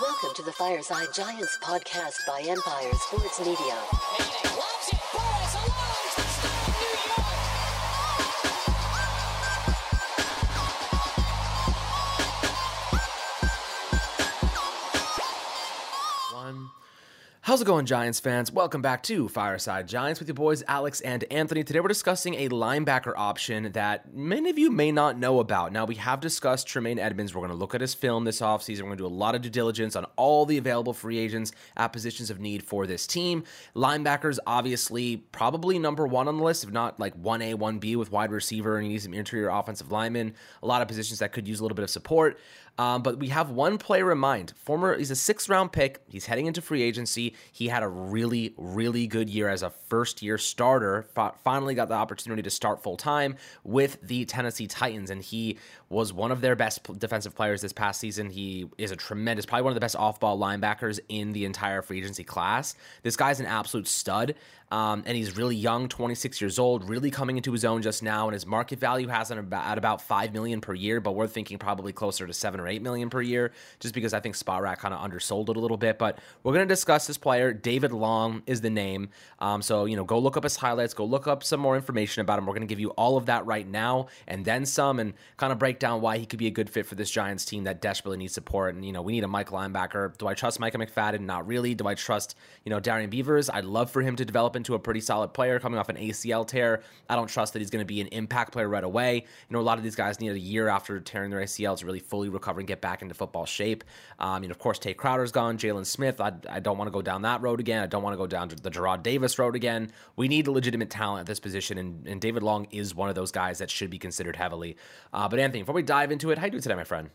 Welcome to the Fireside Giants podcast by Empire Sports Media. How's it going, Giants fans? Welcome back to Fireside Giants with your boys Alex and Anthony. Today we're discussing a linebacker option that many of you may not know about. Now, we have discussed Tremaine Edmunds. We're going to look at his film this offseason. We're going to do a lot of due diligence on all the available free agents at positions of need for this team. Linebackers, obviously, probably number one on the list, if not like 1A, 1B with wide receiver, and you need some interior offensive linemen. A lot of positions that could use a little bit of support. Um, but we have one player in mind. Former, he's a sixth round pick. He's heading into free agency. He had a really, really good year as a first year starter. F- finally got the opportunity to start full time with the Tennessee Titans, and he was one of their best p- defensive players this past season. He is a tremendous, probably one of the best off ball linebackers in the entire free agency class. This guy's an absolute stud. Um, and he's really young, 26 years old, really coming into his own just now. And his market value has at about five million per year, but we're thinking probably closer to seven or eight million per year, just because I think Spotrac kind of undersold it a little bit. But we're to discuss this player. David Long is the name. Um, so you know, go look up his highlights, go look up some more information about him. We're to give you all of that right now, and then some, and kind of break down why he could be a good fit for this Giants team that desperately needs support. And you know, we need a Mike linebacker. Do I trust Micah McFadden? Not really. Do I trust you know Darrian Beavers? I'd love for him to develop into a pretty solid player coming off an ACL tear. I don't trust that he's to be an impact player right away. You know, a lot of these guys need a year after tearing their ACL to really fully recover and get back into football shape. Um, know, of course, Tae Crowder's gone, Jaylon Smith. I, I don't want to go down that road again. I don't want to go down the Jarrad Davis road again. We need legitimate talent at this position, and, and David Long is one of those guys that should be considered heavily. Uh, but Anthony, before we dive into it, how you doing today, my friend?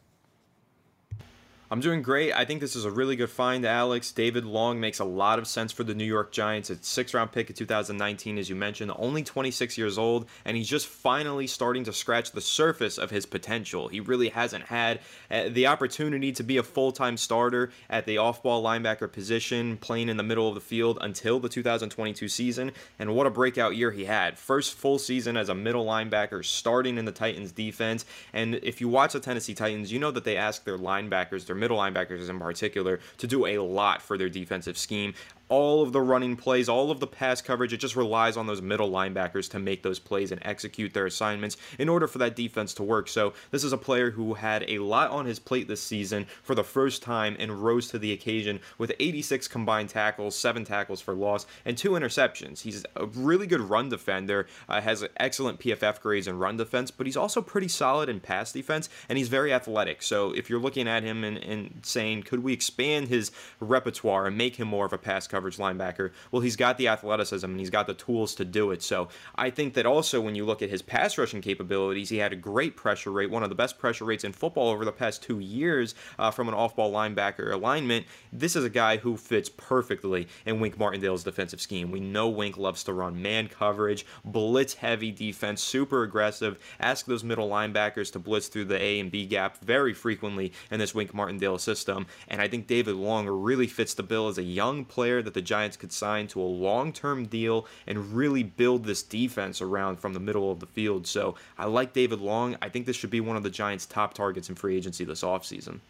I'm doing great. I think this is a really good find, Alex. David Long makes a lot of sense for the New York Giants. It's six round pick in 2019, as you mentioned, only 26 years old, and he's just finally starting to scratch the surface of his potential. He really hasn't had uh, the opportunity to be a full time starter at the off ball linebacker position, playing in the middle of the field until the 2022 season. And what a breakout year he had. First full season as a middle linebacker, starting in the Titans defense. And if you watch the Tennessee Titans, you know that they ask their linebackers, their middle linebackers in particular, to do a lot for their defensive scheme all of the running plays, all of the pass coverage. It just relies on those middle linebackers to make those plays and execute their assignments in order for that defense to work. So, this is a player who had a lot on his plate this season for the first time and rose to the occasion with 86 combined tackles, seven tackles for loss, and two interceptions. He's a really good run defender, uh, has excellent PFF grades in run defense, but he's also pretty solid in pass defense, and he's very athletic. So, if you're looking at him and, and saying, could we expand his repertoire and make him more of a pass coverage? Coverage linebacker. Well, he's got the athleticism and he's got the tools to do it. So I think that also when you look at his pass rushing capabilities, he had a great pressure rate, one of the best pressure rates in football over the past two years uh, from an off ball linebacker alignment. This is a guy who fits perfectly in Wink Martindale's defensive scheme. We know Wink loves to run man coverage, blitz heavy defense, super aggressive, ask those middle linebackers to blitz through the A and B gap very frequently in this Wink Martindale system. And I think David Long really fits the bill as a young player that the Giants could sign to a long term deal and really build this defense around from the middle of the field. So I like David Long. I think this should be one of the Giants' top targets in free agency this offseason.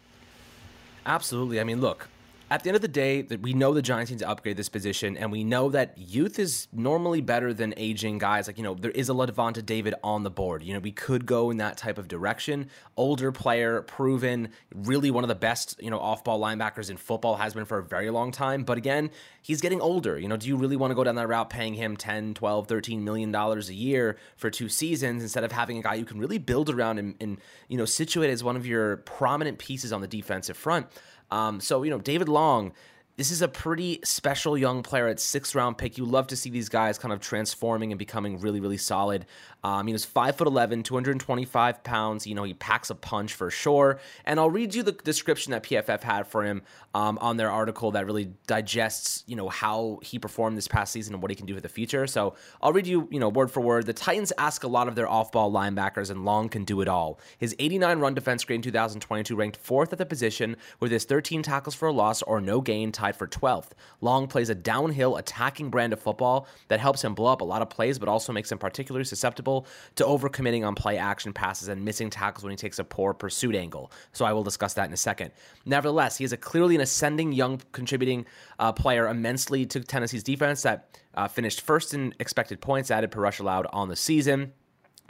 Absolutely. I mean, look, at the end of the day, that we know the Giants need to upgrade this position, and we know that youth is normally better than aging guys. Like you know, there is a Lavonte David on the board. You know, we could go in that type of direction. Older player, proven, really one of the best you know off-ball linebackers in football has been for a very long time. But again, he's getting older. You know, do you really want to go down that route, paying him 10, 12, 13 million dollars a year for two seasons instead of having a guy you can really build around and, and you know situate as one of your prominent pieces on the defensive front? Um, so, you know, David Long, this is a pretty special young player at sixth round pick. You love to see these guys kind of transforming and becoming really, really solid. Um, he was five foot 11, 225 pounds. You know, he packs a punch for sure. And I'll read you the description that PFF had for him um, on their article that really digests, you know, how he performed this past season and what he can do for the future. So I'll read you, you know, word for word. The Titans ask a lot of their off ball linebackers, and Long can do it all. His 89 run defense grade in 2022 ranked fourth at the position with his 13 tackles for a loss or no gain tied tied for 12th. Long plays a downhill attacking brand of football that helps him blow up a lot of plays, but also makes him particularly susceptible to overcommitting on play action passes and missing tackles when he takes a poor pursuit angle. So I will discuss that in a second. Nevertheless, he is a clearly an ascending young contributing uh, player immensely to Tennessee's defense that uh, finished first in expected points added per rush allowed on the season.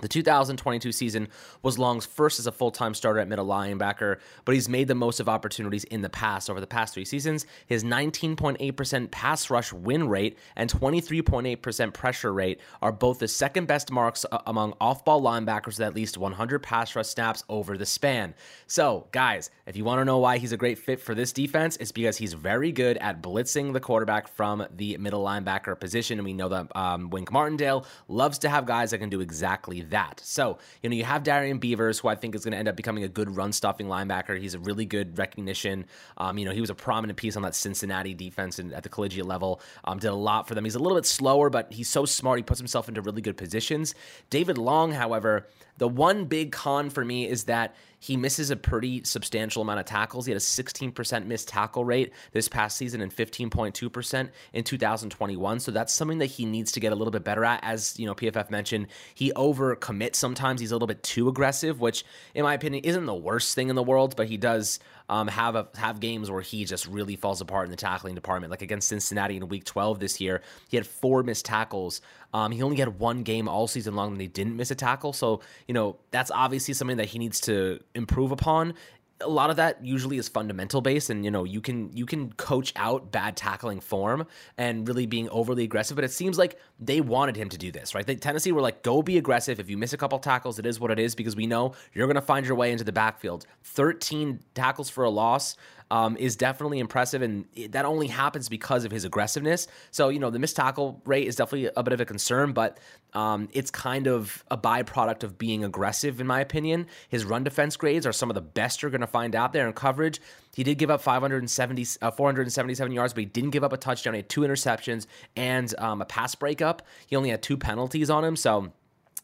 The 2022 season was Long's first as a full time starter at middle linebacker, but he's made the most of opportunities in the past. Over the past three seasons, his 19.8% pass rush win rate and 23.8% pressure rate are both the second best marks among off ball linebackers with at least 100 pass rush snaps over the span. So, guys, if you want to know why he's a great fit for this defense, it's because he's very good at blitzing the quarterback from the middle linebacker position. And we know that um, Wink Martindale loves to have guys that can do exactly that. So, you know, you have Darrian Beavers, who I think is going to end up becoming a good run stuffing linebacker. He's a really good recognition. Um, you know, he was a prominent piece on that Cincinnati defense and at the collegiate level. Um, did a lot for them. He's a little bit slower, but he's so smart. He puts himself into really good positions. David Long, however, the one big con for me is that he misses a pretty substantial amount of tackles. He had a 16% missed tackle rate this past season and 15.2% in 2021. So that's something that he needs to get a little bit better at. As you know, PFF mentioned, he overcommits sometimes. He's a little bit too aggressive, which, in my opinion, isn't the worst thing in the world. But he does um, have a, have games where he just really falls apart in the tackling department. Like against Cincinnati in Week 12 this year, he had four missed tackles. Um, he only had one game all season long when he didn't miss a tackle. So you know that's obviously something that he needs to improve upon a lot of that usually is fundamental based and you know you can you can coach out bad tackling form and really being overly aggressive but it seems like they wanted him to do this right? They, tennessee were like go be aggressive. If you miss a couple tackles it is what it is because we know you're going to find your way into the backfield. 13 tackles for a loss um, is definitely impressive, and that only happens because of his aggressiveness. So, you know, the missed tackle rate is definitely a bit of a concern, but um, it's kind of a byproduct of being aggressive, in my opinion. His run defense grades are some of the best you're going to find out there in coverage. He did give up 570, uh, 477 yards, but he didn't give up a touchdown. He had two interceptions and um, a pass breakup. He only had two penalties on him, so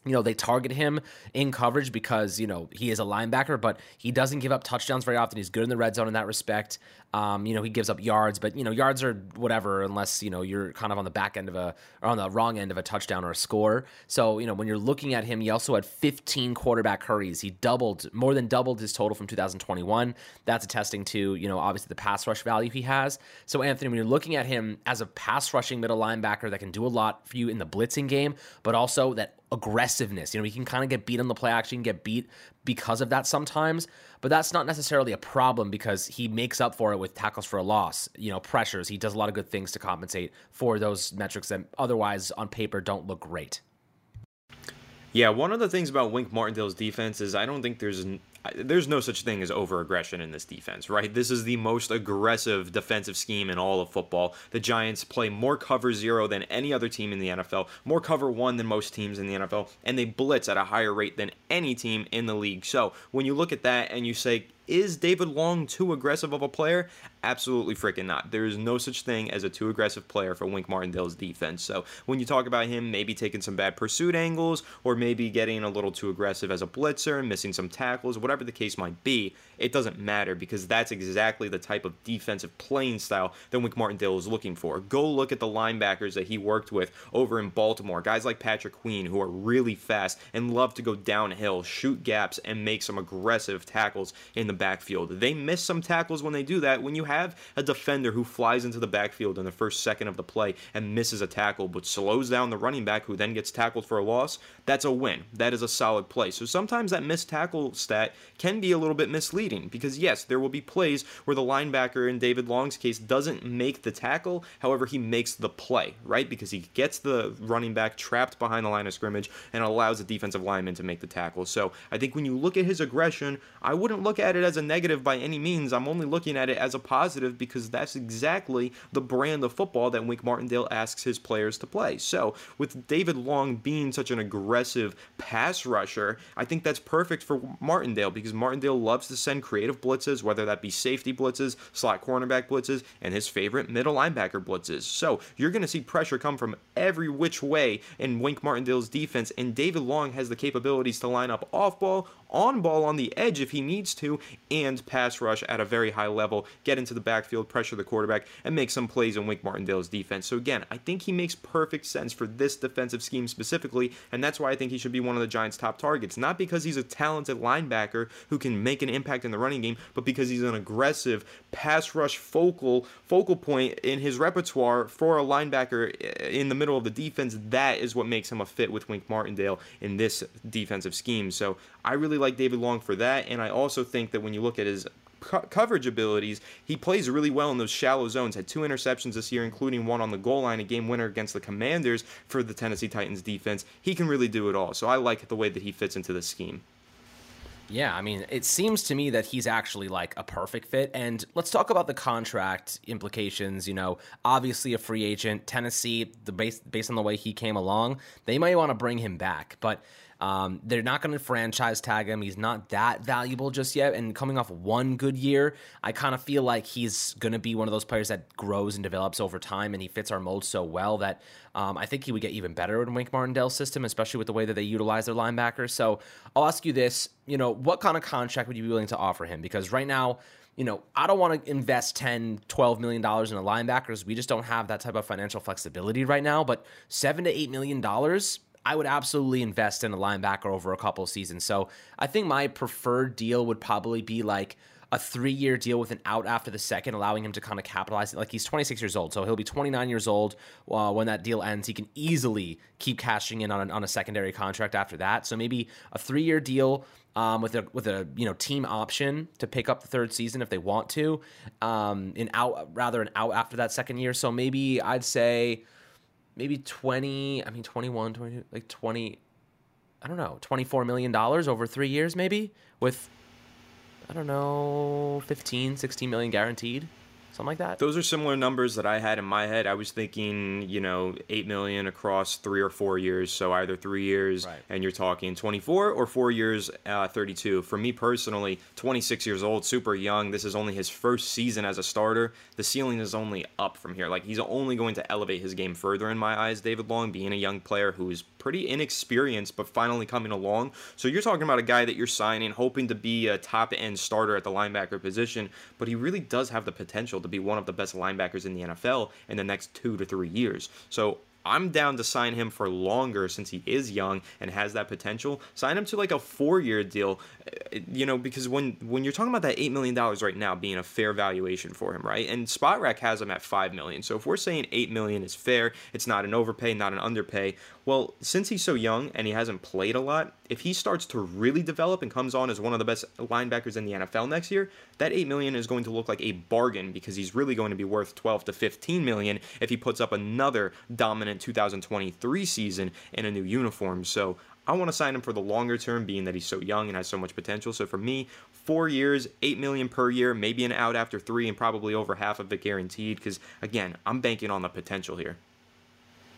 you know, they target him in coverage because, you know, he is a linebacker, but he doesn't give up touchdowns very often. He's good in the red zone in that respect. Um, you know, he gives up yards, but, you know, yards are whatever unless, you know, you're kind of on the back end of a, or on the wrong end of a touchdown or a score. So, you know, when you're looking at him, he also had 15 quarterback hurries. He doubled, more than doubled his total from 2021. That's attesting to, you know, obviously the pass rush value he has. So, Anthony, when you're looking at him as a pass rushing middle linebacker that can do a lot for you in the blitzing game, but also that aggressiveness. You know, he can kind of get beat on the play action, get beat because of that sometimes, but that's not necessarily a problem because he makes up for it with tackles for a loss, you know, pressures. He does a lot of good things to compensate for those metrics that otherwise on paper don't look great. Yeah, one of the things about Wink Martindale's defense is I don't think there's there's no such thing as over aggression in this defense, right? This is the most aggressive defensive scheme in all of football. The Giants play more cover zero than any other team in the NFL, more cover one than most teams in the NFL, and they blitz at a higher rate than any team in the league. So when you look at that and you say, is David Long too aggressive of a player? Absolutely freaking not. There is no such thing as a too aggressive player for Wink Martindale's defense. So when you talk about him maybe taking some bad pursuit angles or maybe getting a little too aggressive as a blitzer, and missing some tackles, whatever the case might be, it doesn't matter because that's exactly the type of defensive playing style that Wink Martindale is looking for. Go look at the linebackers that he worked with over in Baltimore. Guys like Patrick Queen who are really fast and love to go downhill, shoot gaps, and make some aggressive tackles in the backfield. They miss some tackles when they do that. When you have a defender who flies into the backfield in the first second of the play and misses a tackle but slows down the running back who then gets tackled for a loss, that's a win. That is a solid play. So sometimes that missed tackle stat can be a little bit misleading because, yes, there will be plays where the linebacker in David Long's case doesn't make the tackle. However, he makes the play, right? Because he gets the running back trapped behind the line of scrimmage and allows the defensive lineman to make the tackle. So I think when you look at his aggression, I wouldn't look at it as a negative by any means. I'm only looking at it as a positive because that's exactly the brand of football that Wink Martindale asks his players to play. So with David Long being such an aggressive pass rusher, I think that's perfect for Martindale because Martindale loves to send creative blitzes, whether that be safety blitzes, slot cornerback blitzes, and his favorite middle linebacker blitzes. So you're going to see pressure come from every which way in Wink Martindale's defense, and David Long has the capabilities to line up off ball, on ball on the edge if he needs to, and pass rush at a very high level, get into the backfield, pressure the quarterback, and make some plays in Wink Martindale's defense. So again, I think he makes perfect sense for this defensive scheme specifically, and that's why I think he should be one of the Giants' top targets. Not because he's a talented linebacker who can make an impact in the running game, but because he's an aggressive pass rush focal focal point in his repertoire for a linebacker in the middle of the defense. That is what makes him a fit with Wink Martindale in this defensive scheme. So I really like David Long for that, and I also think that when you look at his co- coverage abilities, he plays really well in those shallow zones. Had two interceptions this year, including one on the goal line, a game winner against the Commanders for the Tennessee Titans defense. He can really do it all. So I like the way that he fits into the scheme. Yeah, I mean, it seems to me that he's actually like a perfect fit. And let's talk about the contract implications. You know, obviously a free agent, Tennessee, the base based on the way he came along, they might want to bring him back, but. Um, they're not going to franchise tag him. He's not that valuable just yet. And coming off one good year, I kind of feel like he's going to be one of those players that grows and develops over time. And he fits our mold so well that um, I think he would get even better in Wink Martindale's system, especially with the way that they utilize their linebackers. So I'll ask you this: you know, what kind of contract would you be willing to offer him? Because right now, you know, I don't want to invest 10, 12 million dollars in a linebackers. We just don't have that type of financial flexibility right now. But seven to eight million dollars, I would absolutely invest in a linebacker over a couple seasons. So I think my preferred deal would probably be like a three year deal with an out after the second, allowing him to kind of capitalize. Like he's 26 years old, so he'll be 29 years old uh, when that deal ends. He can easily keep cashing in on, on a secondary contract after that. So maybe a three year deal. Um, with a with a you know team option to pick up the third season if they want to, um, an out rather an out after that second year. So maybe I'd say maybe 20 i mean 21 22 like 20 i don't know 24 million dollars over three years maybe with i don't know 15 16 million guaranteed something like that Those are similar numbers that I had in my head. I was thinking, you know, eight million across three or four years. So either three years, Right. and you're talking 24, or four years, uh, 32. For me personally, 26 years old, super young. This is only his first season as a starter. The ceiling is only up from here. Like he's only going to elevate his game further in my eyes. David Long, being a young player who is pretty inexperienced, but finally coming along. So you're talking about a guy that you're signing, hoping to be a top end starter at the linebacker position, but he really does have the potential to be one of the best linebackers in the NFL in the next two to three years. So I'm down to sign him for longer since he is young and has that potential. Sign him to like a four-year deal, uh, you know, because when when you're talking about that eight million dollars right now being a fair valuation for him, right? And Spotrac has him at five million. So if we're saying eight million is fair, it's not an overpay, not an underpay. Well, since he's so young and he hasn't played a lot, if he starts to really develop and comes on as one of the best linebackers in the NFL next year, that 8 million is going to look like a bargain because he's really going to be worth 12 to 15 million if he puts up another dominant 2023 season in a new uniform. So, I want to sign him for the longer term, being that he's so young and has so much potential. So for me, four years, eight million per year, maybe an out after three, and probably over half of it guaranteed. Because again, I'm banking on the potential here.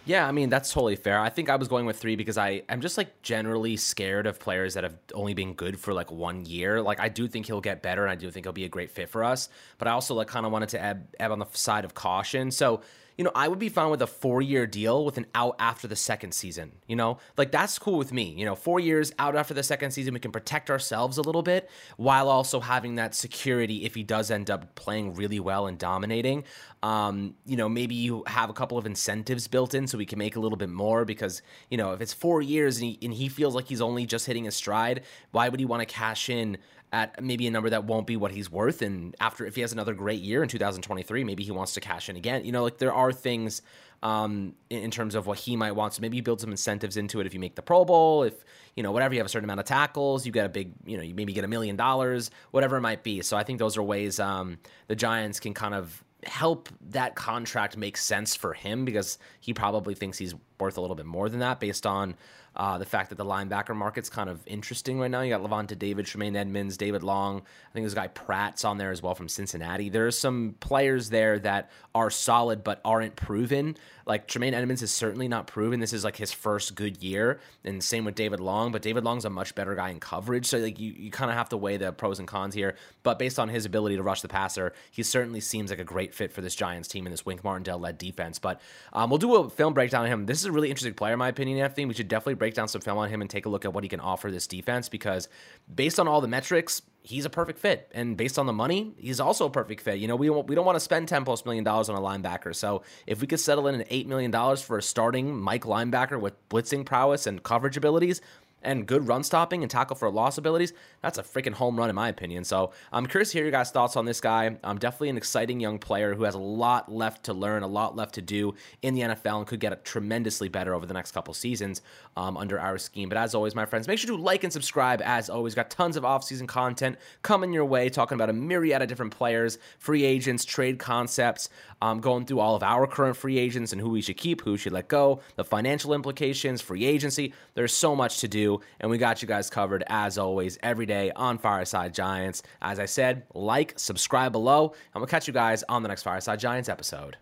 Yeah, I mean that's totally fair. I think I was going with three because I I'm just like generally scared of players that have only been good for like one year. Like I do think he'll get better, and I do think he'll be a great fit for us. But I also like kind of wanted to ebb, ebb on the side of caution. So you know, I would be fine with a four year deal with an out after the second season. You know, like that's cool with me. You know, four years out after the second season, we can protect ourselves a little bit while also having that security if he does end up playing really well and dominating. Um, you know, maybe you have a couple of incentives built in so we can make a little bit more because, you know, if it's four years and he, and he feels like he's only just hitting his stride, why would he want to cash in? At maybe a number that won't be what he's worth. And after, if he has another great year in 2023, maybe he wants to cash in again. You know, like there are things um, in, in terms of what he might want. So maybe you build some incentives into it. If you make the Pro Bowl, if you know whatever, you have a certain amount of tackles, you get a big, you know, you maybe get a million dollars, whatever it might be. So I think those are ways um, the Giants can kind of help that contract make sense for him because he probably thinks he's worth a little bit more than that based on uh, the fact that the linebacker market's kind of interesting right now. You got Lavonte David, Tremaine Edmunds, David Long. I think this guy Pratt's on there as well from Cincinnati. There's some players there that are solid but aren't proven. Like Tremaine Edmunds is certainly not proven. This is like his first good year, and same with David Long. But David Long's a much better guy in coverage, so like you, you kind of have to weigh the pros and cons here. But based on his ability to rush the passer, he certainly seems like a great fit for this Giants team and this Wink Martindale led defense. But um, we'll do a film breakdown on him. This is a really interesting player, in my opinion. Anthony, we should definitely break down some film on him and take a look at what he can offer this defense because based on all the metrics, he's a perfect fit. And based on the money, he's also a perfect fit. You know, we, we don't want to spend 10 plus million dollars on a linebacker. So if we could settle in at $8 million for a starting Mike linebacker with blitzing prowess and coverage abilities, and good run stopping and tackle for loss abilities, that's a freaking home run in my opinion. So I'm curious to hear your guys' thoughts on this guy. I'm definitely an exciting young player who has a lot left to learn, a lot left to do in the NFL, and could get tremendously better over the next couple seasons um, under our scheme. But as always, my friends, make sure to like and subscribe. As always, got tons of offseason content coming your way, talking about a myriad of different players, free agents, trade concepts, um, going through all of our current free agents and who we should keep, who we should let go, the financial implications, free agency. There's so much to and we got you guys covered as always every day on Fireside Giants. As I said, like, subscribe below, and we'll catch you guys on the next Fireside Giants episode.